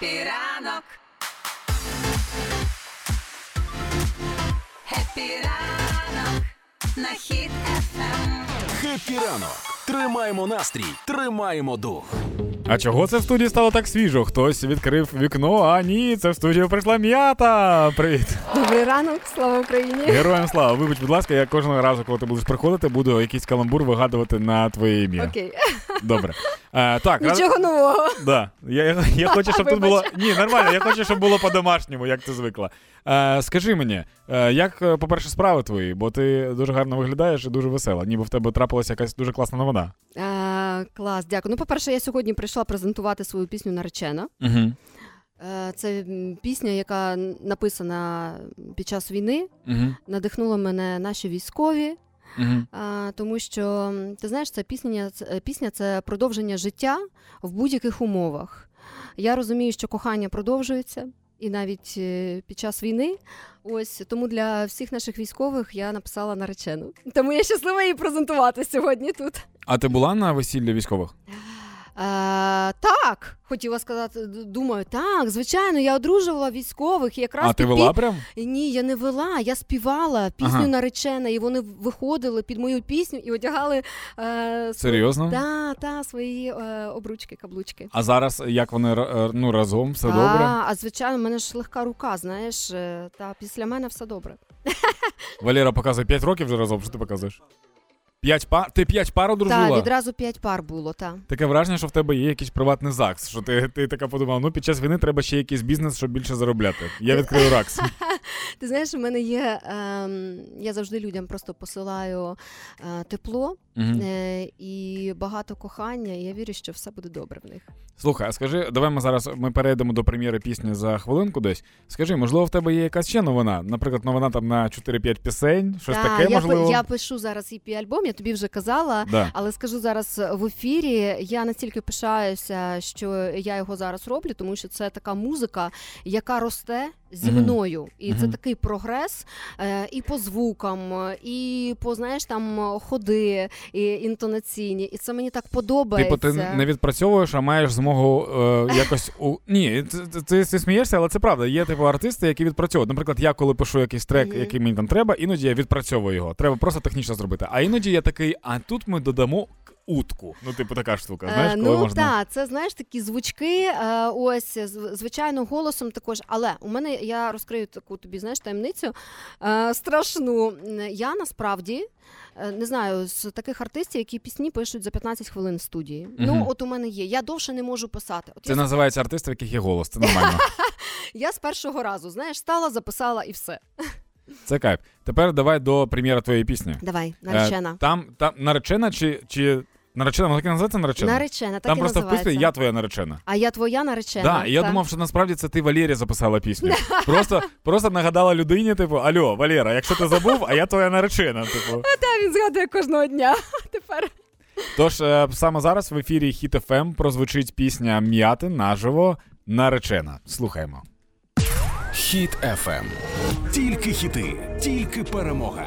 Happy ранок. Happy ранок на Хіт FM. Happy ранок! Тримаємо настрій, тримаємо дух. А чого це в студії стало так свіжо? Хтось відкрив вікно, а ні, це в студію прийшла м'ята. Привіт. Добрий ранок, слава Україні. Героям слава. Вибач, будь ласка, я кожного разу, коли ти будеш приходити, буду якийсь каламбур вигадувати на твоє ім'я. Окей, Добре. Е, так, раз- нічого нового. Да. Я, я, я хочу, щоб тут було. Ні, нормально, я хочу, щоб було по-домашньому, як ти звикла. Е, скажи мені, е, як, по-перше, справи твої, бо ти дуже гарно виглядаєш і дуже весела, ніби в тебе трапилася якась дуже класна новина. Е, клас, дякую. Ну, по-перше, я сьогодні прийшла презентувати свою пісню Наречена. Угу. Це пісня, яка написана під час війни. Угу. Надихнула мене наші військові. Угу. Тому що ти знаєш, це пісня, пісня це продовження життя в будь-яких умовах. Я розумію, що кохання продовжується. І навіть е, під час війни, ось тому для всіх наших військових я написала наречену. Тому я щаслива її презентувати сьогодні тут. А ти була на весіллі військових? Е, так, хотіла сказати, думаю, так, звичайно, я одружувала військових. І якраз а ти під вела прям? Ні, я не вела, я співала пісню Ага. наречена, і вони виходили під мою пісню і одягали е, свої- Серйозно? Та, та, свої е, обручки, каблучки. А зараз як вони е, ну, разом, все а, добре? А звичайно, в мене ж легка рука, знаєш, е, та після мене все добре. Валера показує 5 років вже разом, що ти показуєш? П'ять пар? Ти п'ять пар одружила? Так, відразу п'ять пар було, та. Таке враження, що в тебе є якийсь приватний ЗАГС, що ти, ти така подумала, ну під час війни треба ще якийсь бізнес, щоб більше заробляти. Я відкрию РАКС. Ти знаєш, у мене є. ем, я завжди людям просто посилаю е, тепло е, і багато кохання, і я вірю, що все буде добре в них. Слухай, а скажи, давай ми зараз ми перейдемо до прем'єри пісні за хвилинку десь. Скажи, можливо, в тебе є якась ще новина? Наприклад, новина там на 4-5 пісень, щось Та, таке я, можливо. я пишу зараз EP альбом, я тобі вже казала. Да. Але скажу зараз в ефірі, я настільки пишаюся, що я його зараз роблю, тому що це така музика, яка росте зі мною. І це такий прогрес е, і по звукам, і по знаєш там ходи і інтонаційні. І це мені так подобається. Типу, ти не відпрацьовуєш, а маєш змогу е, якось у ні, ти, ти, ти, смієшся, але це правда. Є типу артисти, які відпрацьовують. Наприклад, я коли пишу якийсь трек, Мгм. який мені там треба, іноді я відпрацьовую його. Треба просто технічно зробити. А іноді я такий, а тут ми додамо утку. Ну, типу, така штука. Знаєш, Е, коли ну можна. так, це знаєш такі звучки. е, Ось звичайно, голосом також. Але у мене я розкрию таку тобі знаєш таємницю е, страшну. Я насправді. Не знаю, з таких артистів, які пісні пишуть за 15 хвилин в студії. Ну, от у мене є. Я довше не можу писати. От Це я, називається артисти, в яких є голос. Це нормально. я з першого разу, знаєш, стала, записала і все. Це кайф. Тепер давай до прем'єри твоєї пісні. Давай, наречена. Там, там наречена чи, чи наречена, вона так і називається наречена? Наречена, так там і просто називається. вписує я твоя наречена. А я твоя наречена. Да, і я та. думав, що насправді це ти Валері записала пісню. Просто, просто нагадала людині, типу, Альо, Валера, якщо ти забув, а я твоя наречена. Типу. Та він згадує кожного дня. Тепер. Тож е, саме зараз в ефірі Хіт ФМ прозвучить пісня М'яти наживо наречена. Слухаємо. Хіт FM. Тільки хіти, тільки перемога.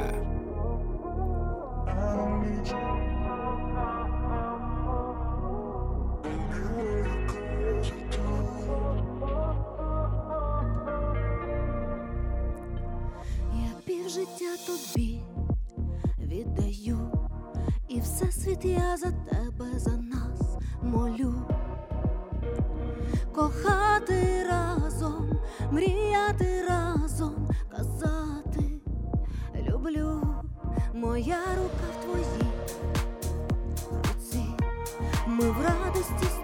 І все світ я за тебе, за нас молю. Кохати разом, мріяти разом, казати люблю, моя рука в твоїй руці, ми в радості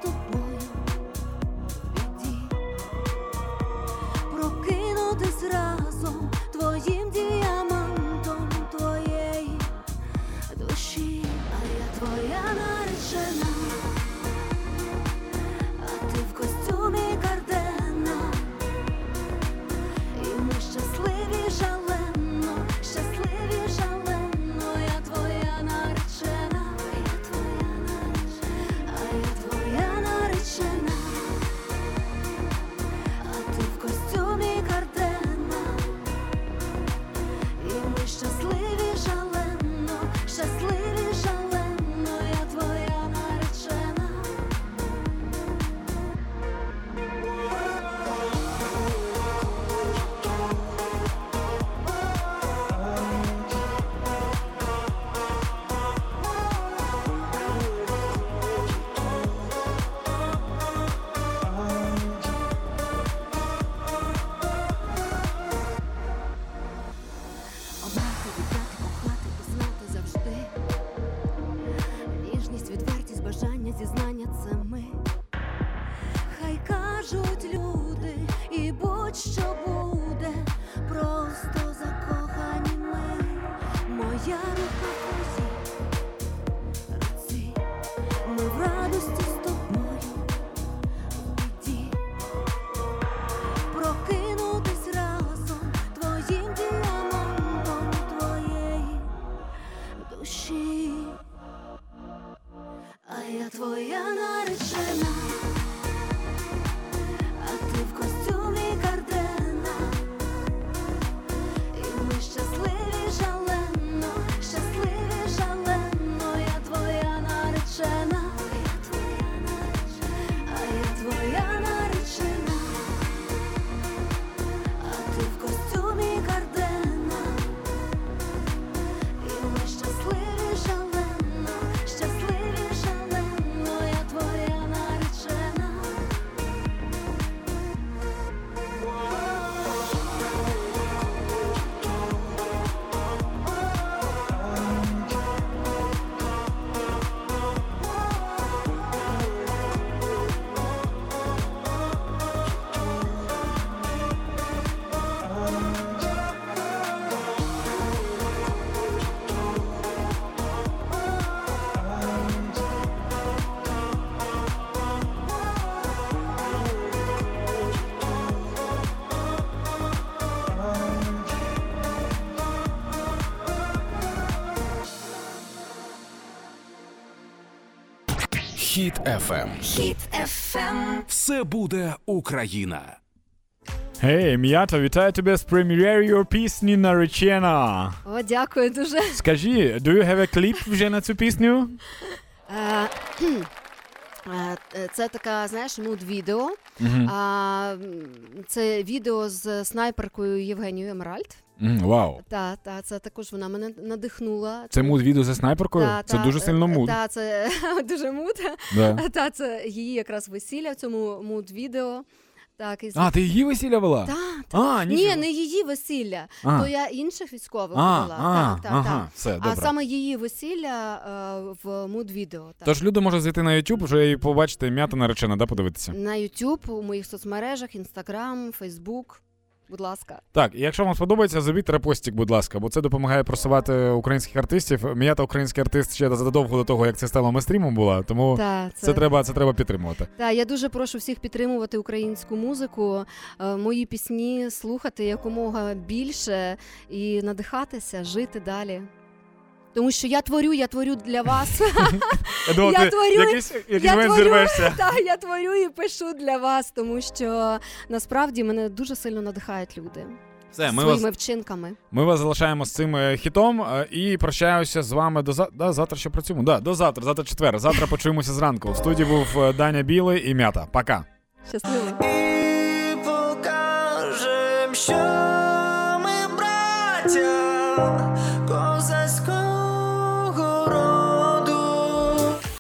твоя наречена, Хіт ФМ. Хіт ФМ. Все буде Україна. Гей, м'ята, вітаю тебе з прем'єрою пісні наречена. О, дякую дуже. Скажи, do you have a clip вже на цю пісню? Е, Це така, знаєш, mood-відео. Мгм. А, Це відео з снайперкою Євгенією Емеральд. Мгм, Вау. Та, та, це також вона мене надихнула. Це муд відео за снайперкою? Та, Це та, дуже е, сильно муд. Та, це дуже муд. Да. Та, це її якраз весілля в цьому муд-відео. Так, і з- А, ти її весілля вела? Та, та. А, Ні, не її весілля, А. то я інших військових А, була. а, так, так, ага, так. все, А саме її весілля е, в муд-відео. Так. Тож люди можуть зайти на YouTube вже і побачити м'ята наречена, да, подивитися. На YouTube, у моїх соцмережах, Instagram, Facebook. Будь ласка. Так, і якщо вам сподобається, зробіть репостик, будь ласка, бо це допомагає просувати українських артистів. М'яти український артист ще задовго до того, як це стало мейстрімом була, тому Та, це треба, це треба підтримувати. Та, я дуже прошу всіх підтримувати українську музику, е, мої пісні слухати якомога більше і надихатися, жити далі. Тому що я творю, я творю для вас. Я думав, Я ти творю- якийсь, якийсь я момент творю. Та я творю і пишу для вас, тому що насправді мене дуже сильно надихають люди Все, ми своїми вас, вчинками. ми вас залишаємо з цим е, хітом е, і прощаюся з вами до завтра. Да, завтра ще працюємо. Да, до завтра, завтра четвер. Завтра почуємося зранку. В студії був е, Даня Білий і м'ята. Пока. Щасливо. І покажем, що ми браття.